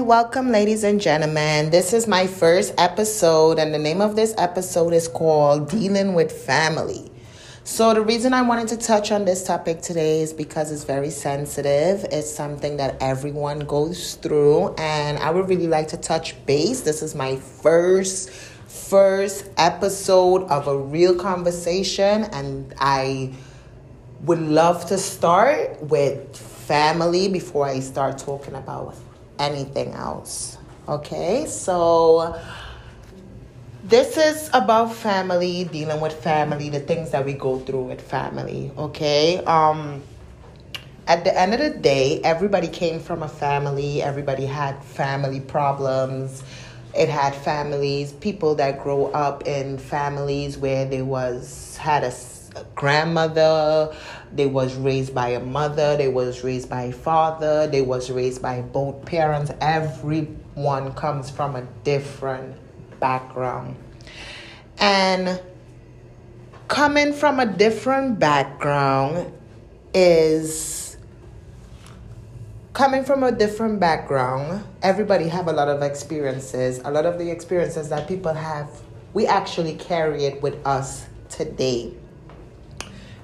Welcome, ladies and gentlemen. This is my first episode, and the name of this episode is called Dealing with Family. So, the reason I wanted to touch on this topic today is because it's very sensitive. It's something that everyone goes through, and I would really like to touch base. This is my first first episode of a real conversation, and I would love to start with family before I start talking about anything else. Okay, so this is about family, dealing with family, the things that we go through with family. Okay, um, at the end of the day, everybody came from a family, everybody had family problems. It had families, people that grow up in families where they was had a grandmother they was raised by a mother they was raised by a father they was raised by both parents. Everyone comes from a different background. And coming from a different background is coming from a different background everybody have a lot of experiences. A lot of the experiences that people have we actually carry it with us today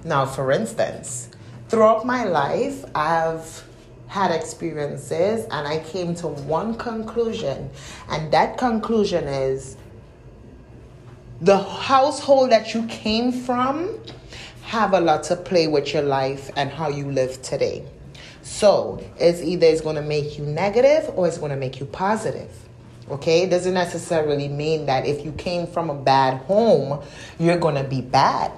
now, for instance, throughout my life, I've had experiences and I came to one conclusion, and that conclusion is the household that you came from have a lot to play with your life and how you live today. So it's either it's going to make you negative or it's going to make you positive. Okay, it doesn't necessarily mean that if you came from a bad home, you're going to be bad.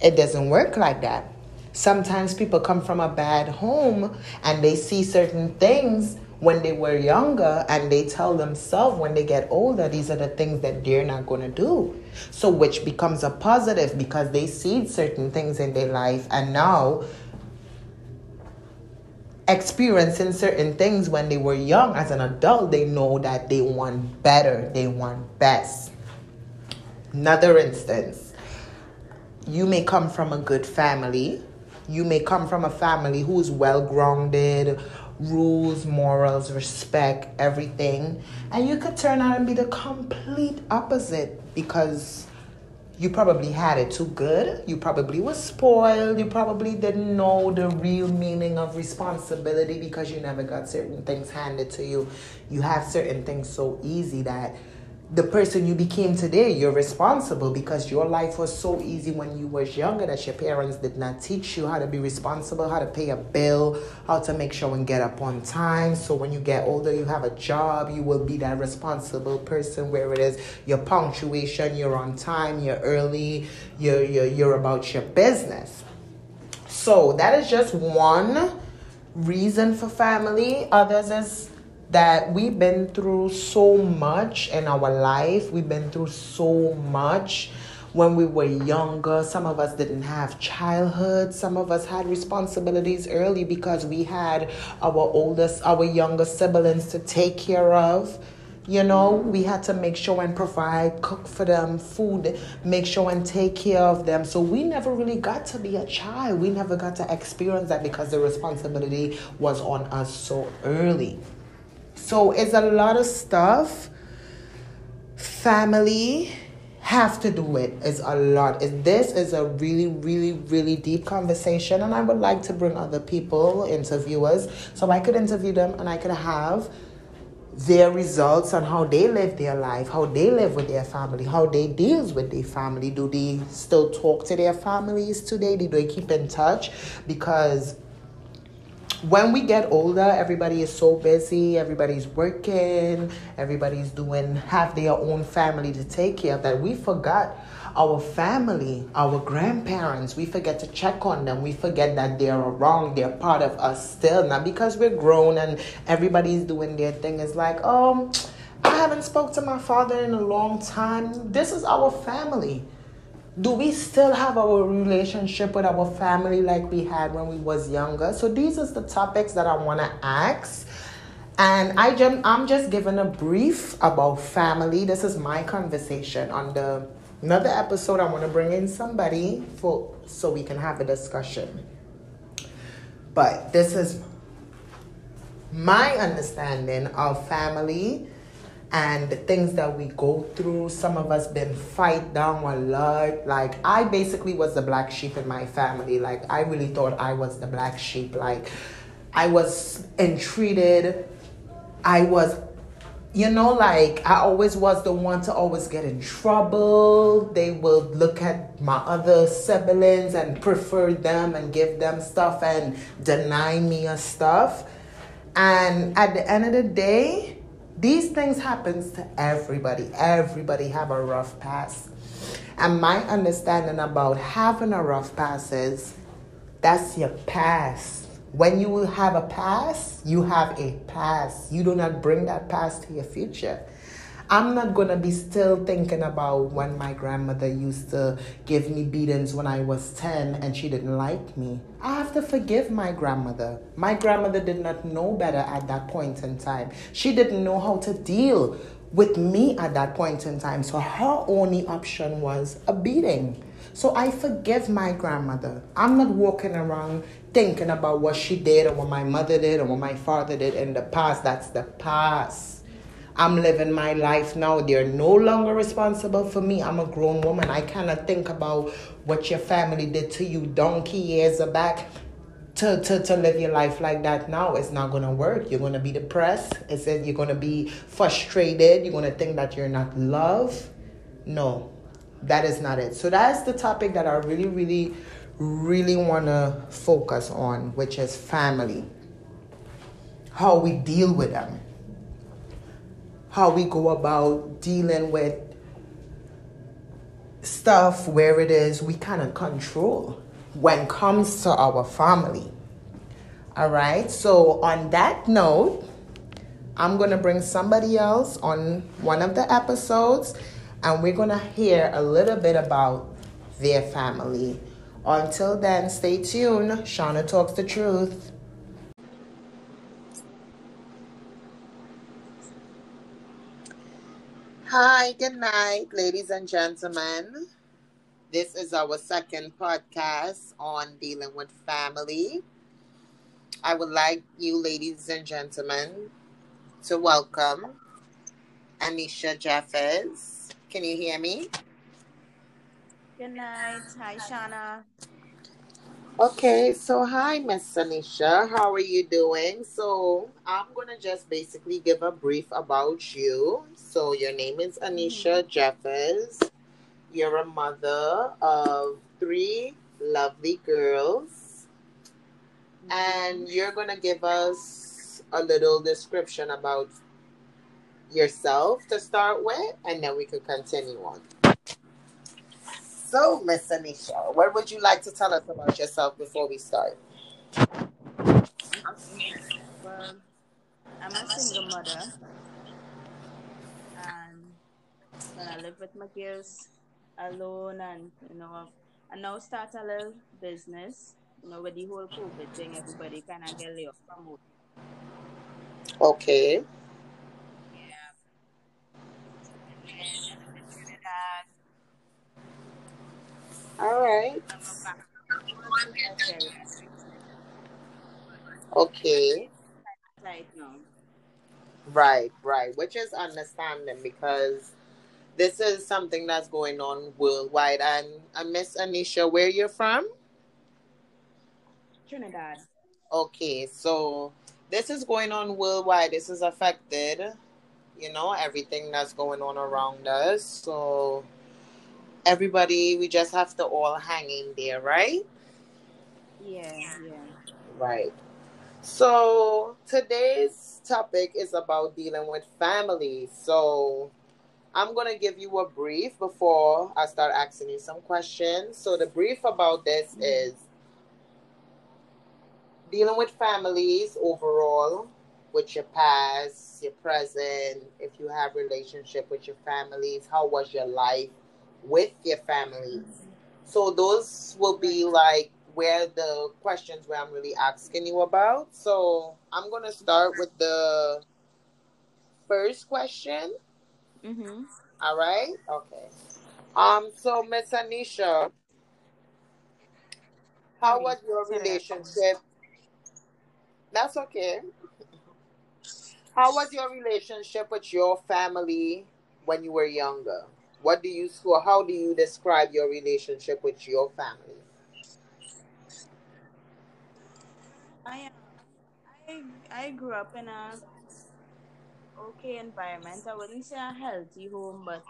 It doesn't work like that. Sometimes people come from a bad home and they see certain things when they were younger and they tell themselves when they get older these are the things that they're not going to do. So which becomes a positive because they see certain things in their life and now experiencing certain things when they were young as an adult they know that they want better they want best. Another instance you may come from a good family. You may come from a family who's well grounded, rules, morals, respect, everything. And you could turn out and be the complete opposite because you probably had it too good. You probably was spoiled. You probably didn't know the real meaning of responsibility because you never got certain things handed to you. You have certain things so easy that the person you became today you're responsible because your life was so easy when you was younger that your parents did not teach you how to be responsible how to pay a bill how to make sure and get up on time. So when you get older you have a job you will be that responsible person where it is. Your punctuation you're on time you're early you're, you're, you're about your business. So that is just one reason for family. Others is that we've been through so much in our life. We've been through so much when we were younger. Some of us didn't have childhood. Some of us had responsibilities early because we had our oldest, our younger siblings to take care of. You know, we had to make sure and provide, cook for them, food, make sure and take care of them. So we never really got to be a child. We never got to experience that because the responsibility was on us so early. So it's a lot of stuff. Family have to do it. It's a lot. This is a really, really, really deep conversation, and I would like to bring other people, interviewers, so I could interview them and I could have their results on how they live their life, how they live with their family, how they deals with their family. Do they still talk to their families today? Do they keep in touch? Because when we get older, everybody is so busy, everybody's working, everybody's doing have their own family to take care of that we forgot our family, our grandparents, we forget to check on them. We forget that they're around, they're part of us still. Not because we're grown and everybody's doing their thing. It's like, oh, I haven't spoke to my father in a long time. This is our family do we still have our relationship with our family like we had when we was younger? So these are the topics that i want to ask. And I just, i'm just giving a brief about family. This is my conversation. On the another episode i want to bring in somebody for so we can have a discussion. But this is my understanding of family and the things that we go through. Some of us been fight down a lot. Like I basically was the black sheep in my family. Like I really thought I was the black sheep. Like I was entreated. I was you know, like I always was the one to always get in trouble. They would look at my other siblings and prefer them and give them stuff and deny me of stuff. And at the end of the day, these things happens to everybody. Everybody have a rough past. And my understanding about having a rough past is that's your past. When you have a past, you have a past. You do not bring that past to your future. I'm not gonna be still thinking about when my grandmother used to give me beatings when I was 10 and she didn't like me. I have to forgive my grandmother. My grandmother did not know better at that point in time. She didn't know how to deal with me at that point in time. So her only option was a beating. So I forgive my grandmother. I'm not walking around thinking about what she did or what my mother did or what my father did in the past. That's the past. I'm living my life now. They're no longer responsible for me. I'm a grown woman. I cannot think about what your family did to you donkey years back. To, to, to live your life like that now it's not gonna work you're gonna be depressed it says you're gonna be frustrated you're gonna think that you're not loved no that is not it so that's the topic that i really really really want to focus on which is family how we deal with them how we go about dealing with stuff where it is we cannot control when it comes to our family. All right. So on that note, I'm going to bring somebody else on one of the episodes and we're going to hear a little bit about their family. Until then, stay tuned. Shauna talks the truth. Hi, good night, ladies and gentlemen. This is our second podcast on dealing with family. I would like you, ladies and gentlemen, to welcome Anisha Jeffers. Can you hear me? Good night. Hi, Shauna. Okay, so hi, Miss Anisha. How are you doing? So I'm gonna just basically give a brief about you. So your name is Anisha mm-hmm. Jeffers. You're a mother of three lovely girls, and you're gonna give us a little description about yourself to start with, and then we could continue on. So, Miss Anisha, what would you like to tell us about yourself before we start? Well, I'm a single mother, and when I live with my kids alone, and you know, I now start a little business. You know, with the whole COVID thing, everybody kind of get laid off from home. Okay. Yeah. All right. Okay. Right, right. Which is understanding because this is something that's going on worldwide. And, and Miss Anisha, where you're from? Trinidad. Okay, so this is going on worldwide. This is affected, you know, everything that's going on around us. So everybody, we just have to all hang in there, right? Yeah, yeah. Right. So today's topic is about dealing with family. So I'm going to give you a brief before I start asking you some questions. So the brief about this mm-hmm. is dealing with families overall, with your past, your present, if you have relationship with your families, how was your life? With your family. So those will be like where the questions where I'm really asking you about. So I'm gonna start with the first question. Mm-hmm. All right. Okay. Um. So Miss Anisha, how was your relationship? That's okay. How was your relationship with your family when you were younger? What do you so how do you describe your relationship with your family? I I I grew up in a okay environment. I wouldn't say a healthy home, but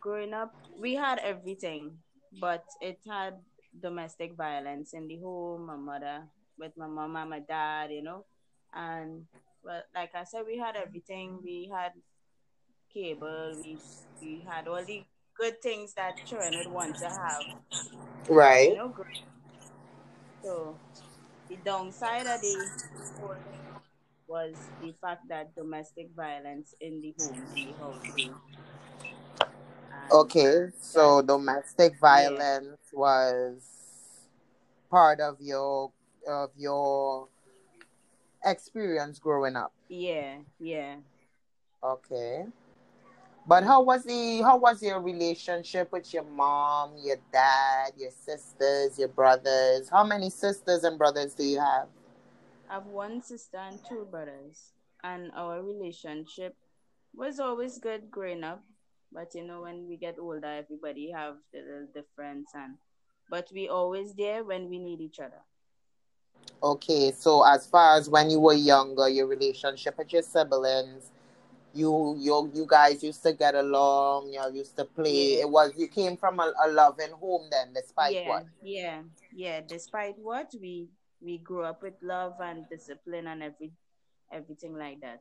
growing up, we had everything, but it had domestic violence in the home. My mother with my mom my dad, you know, and well, like I said, we had everything. We had cable. We we had all the good things that children would want to have. Right. You know, great. So the downside of the whole thing was the fact that domestic violence in the home, the household. Okay. So domestic yeah, violence was part of your of your experience growing up. yeah, yeah. Okay. But how was the how was your relationship with your mom, your dad, your sisters, your brothers? How many sisters and brothers do you have? I have one sister and two brothers, and our relationship was always good growing up. But you know, when we get older, everybody have the little difference, and but we always there when we need each other. Okay, so as far as when you were younger, your relationship with your siblings, you you you guys used to get along, you all used to play. Yeah, It was you came from a, a loving home then, despite yeah, what? yeah, yeah. Despite what we we grew up with love and discipline and every everything like that.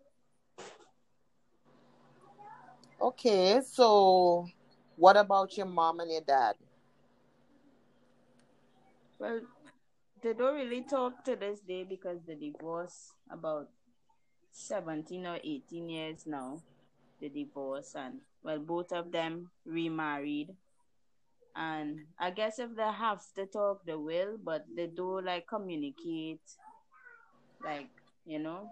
Okay, so what about your mom and your dad? Well, they don't really talk to this day because the divorce about 17 or 18 years now. The divorce and well, both of them remarried. And I guess if they have to talk, they will, but they do like communicate, like you know,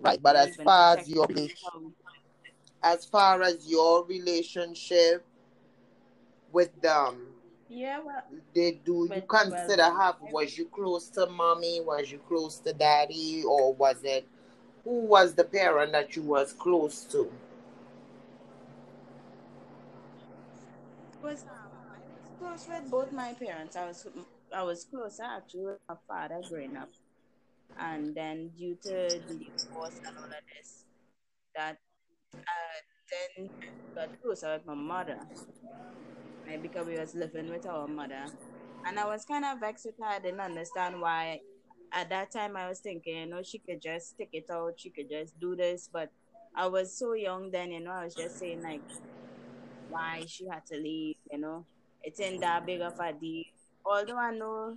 Right, but as far as your to see rela- how. as far as your relationship with them, Yeah, well, did do you with well, consider have was you close to mommy? Was you close to daddy, or was it who was the parent that you was close to? was I was close with both my parents. I was I was closer actually with my father growing up, and then due to the divorce and all of this, that uh, then got closer with my mother, right? Because we was living with our mother, and I was kind of vexed with her. I didn't understand why. At that time, I was thinking, you know, she could just stick it out. She could just do this, but I was so young then, you know. I was just saying like why she had to leave, you know. It's in that big of a deal. Although I know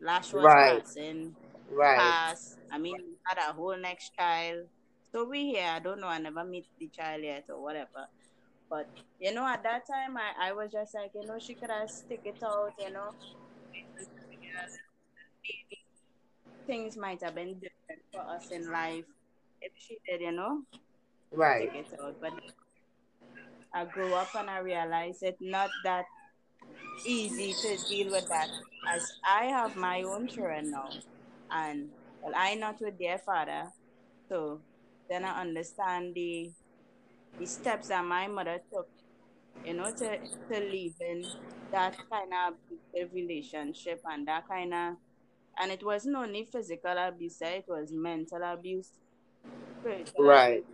Lash was Right, passing, right, pass. I mean, had a whole next child. So we here, I don't know, I never meet the child yet or whatever. But, you know, at that time, I, I was just like, you know, she could have stick it out, you know. Things might have been different for us in life if she did, you know, right, it out. But I grew up and I realized it's not that easy to deal with that as I have my own children now and well I not with their father so then I understand the the steps that my mother took you know to to live in that kind of relationship and that kind of and it wasn't only physical abuse it was mental abuse spiritual right, abuse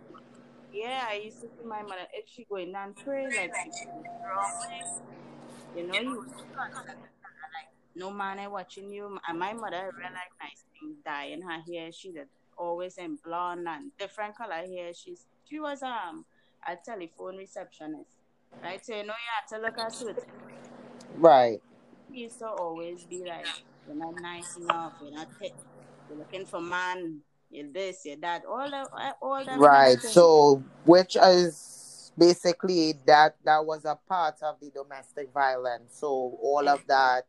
yeah I used to see my mother if she going down pray like she wrong you know you no man ain't watching you. And my mother really like nice things, dye in her hair. She did always in blonde and different color hair. She's she was um a telephone receptionist. Right? So you know you have to look at certain right, she used to always be like, You're not nice enough, you're not you're looking for man, you're this, you're that, all the all of right. So, which is basically that that was a part of the domestic violence. So all of that.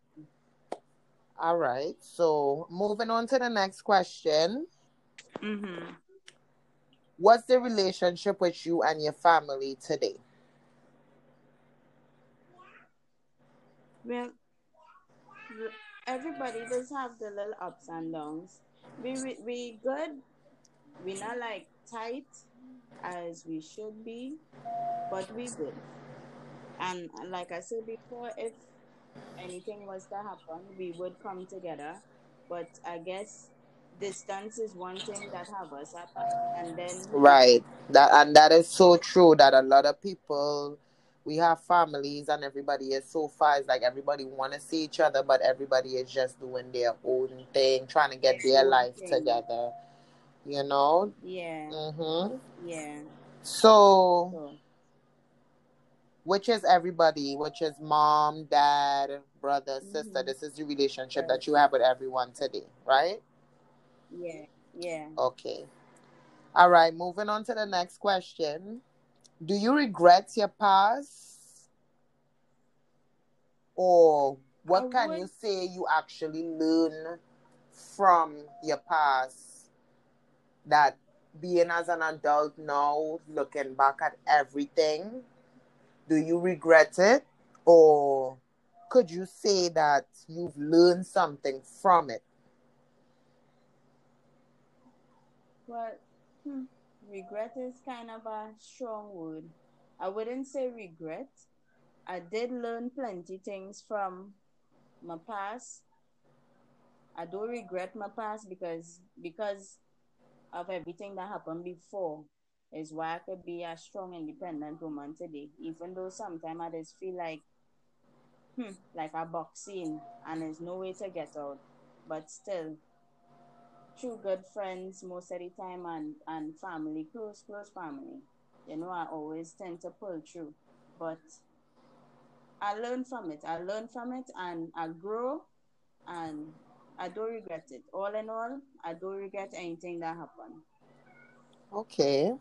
All right. So moving on to the next question. Mm-hmm. What's the relationship with you and your family today? Well, everybody does have the little ups and downs. We we, we good. We not like tight as we should be, but we good. And like I said before, if anything was to happen, we would come together. But I guess distance is one thing that have us apart. And then right that and that is so true that a lot of people we have families and everybody is so far it's like everybody want to see each other but everybody is just doing their own thing trying to get their life together you know? Yeah. Mm-hmm. yeah. So, which is everybody which is mom dad brother sister mm-hmm. this is the relationship that you have with everyone today right? Yeah yeah. Okay. All right moving on to the next question do you regret your past? Or what I can would... you say you actually learn from your past that being as an adult now, looking back at everything, do you regret it? Or could you say that you've learned something from it? Well, hmm regret is kind of a strong word. I wouldn't say regret. I did learn plenty things from my past. I don't regret my past because because of everything that happened before is why I could be a strong independent woman today. Even though sometimes I just feel like hmm, like a boxing and there's no way to get out. But still true good friends most of the time and, and family, close, close family. You know, I always tend to pull through. But I learn from it. I learn from it and I grow and I don't regret it. All in all, I don't regret anything that happened. Okay.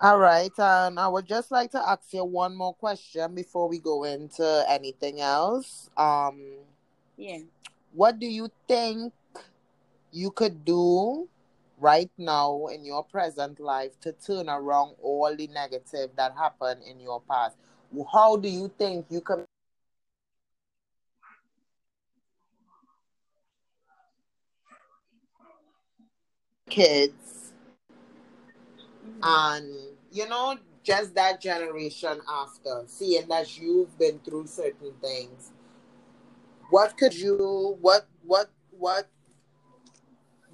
All right. And I would just like to ask you one more question before we go into anything else. Um yeah. What do you think you could do right now in your present life to turn around all the negative that happened in your past? How do you think you can kids and you know just that generation after seeing that you've been through certain things what could you what what what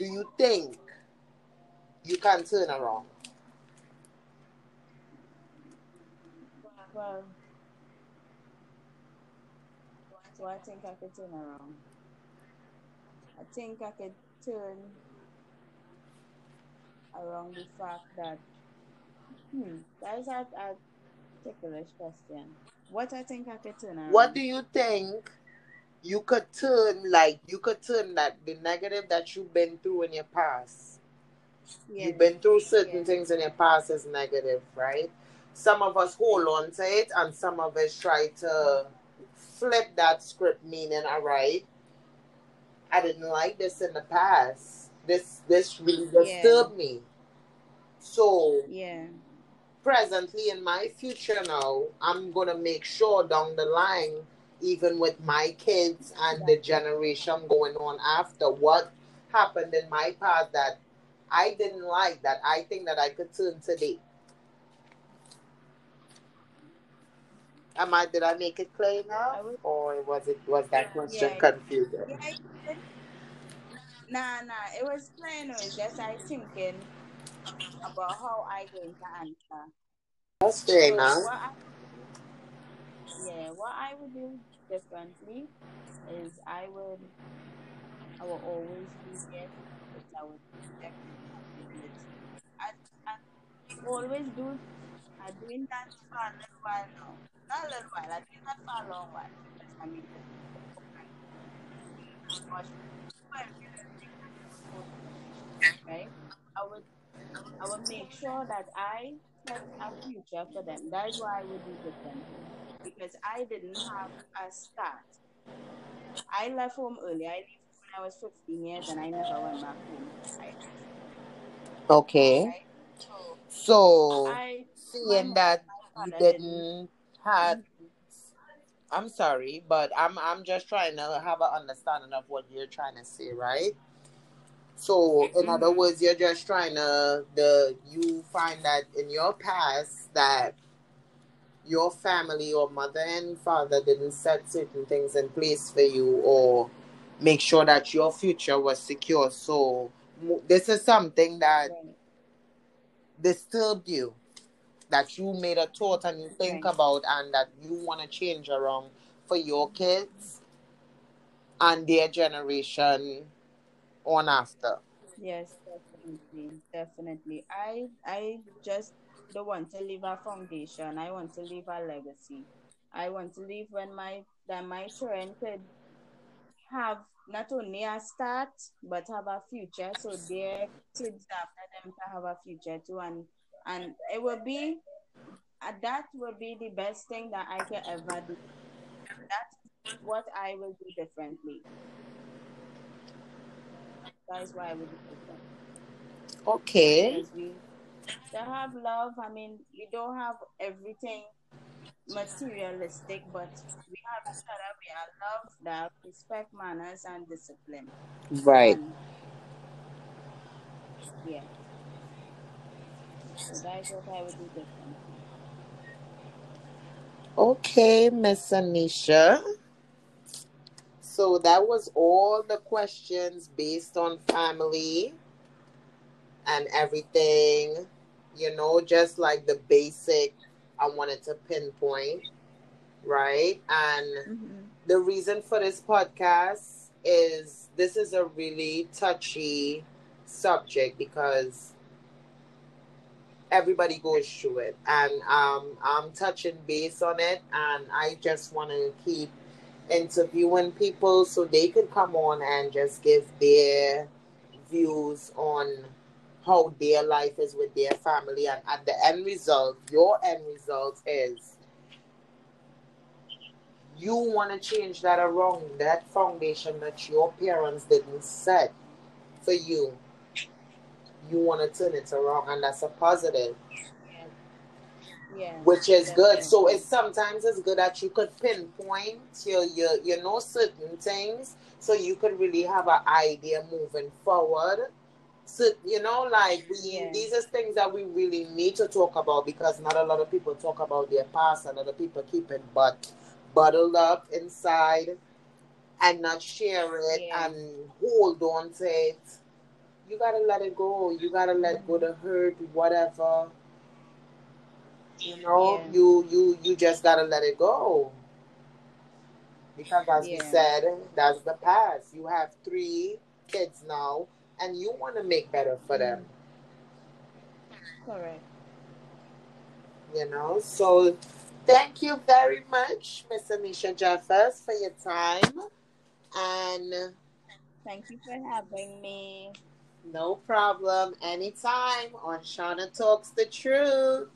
do you think you can turn around? Well, do I think I could turn around? I think I could turn around the fact that, hmm, that is a, a ticklish question. What I think I could turn around? What do you think you could turn like you could turn that the negative that you've been through in your past. Yeah. You've been through certain yeah. things in your past as negative, right? Some of us hold on to it and some of us try to flip that script meaning, all right, I didn't like this in the past. This this really disturbed yeah. me. So yeah presently in my future now, I'm gonna make sure down the line even with my kids and the generation going on after what happened in my past that I didn't like that I think that I could turn today. Am I did I make it clear now? Or was it was that question yeah, confusing? Yeah, nah nah it was plain it was just I thinking about how I going to answer. That's fair so enough. Yeah, what I would do differently is I would I will always be there because I would definitely I, I always do I'm doing that for a little while now. Not a little while, I'm doing that for a long while. I mean right? I would I would make sure that I set a future for them. That is why I would do differently because I didn't have a start. I left home early. I left when I was 15 years and I never went back home. Right? Okay. Right? So, so I, seeing that you didn't have mm-hmm. I'm sorry, but I'm I'm just trying to have an understanding of what you're trying to say, right? So, in other Mhm. words, you're just trying to the you find that in your past that your family or mother and father didn't set certain things in place for you or make sure that your future was secure. So, this is something that Right. disturbed you, that you made a thought and you think Right. about, and that you want to change around for your kids and their generation on after. Yes, definitely, definitely. I I just don't want to leave a foundation. I want to leave a legacy. I want to leave when my that my children could have not only a start but have a future, so their kids after them can have a future too, and and it will be uh, that will be the best thing that I can ever do. That's what I will do differently. That is why I will do different. Okay. They have love. I mean, we don't have everything materialistic, but we have each other. We have love, that respect, manners, and discipline. Right. And yeah, so that is what I would do differently. Okay, Miss Anisha. So that was all the questions based on family and everything. You know, just like the basic I wanted to pinpoint, right? And Mm-hmm. the reason for this podcast is this is a really touchy subject because everybody goes through it and um, i'm touching base on it and i just want to keep interviewing people so they could come on and just give their views on how their life is with their family and at the end result your end result is you want to change that around that foundation that your parents didn't set for you. You want to turn it around and that's a positive. Yeah, which is good. So definitely. it's sometimes it's good that you could pinpoint your your you know certain things so you could really have an idea moving forward so you know like we Yeah. these are things that we really need to talk about because not a lot of people talk about their past a lot of people keep it but bottled up inside and not share it Yeah. and hold on to it. You gotta let it go. You gotta let go mm-hmm. the hurt whatever. You know Yeah. you you you just gotta let it go. Because as we said that's the past. You have three kids now and you want to make better for them Correct. you know so thank you very much miss anisha jeffers for your time and Thank you for having me. no problem anytime on shauna talks the truth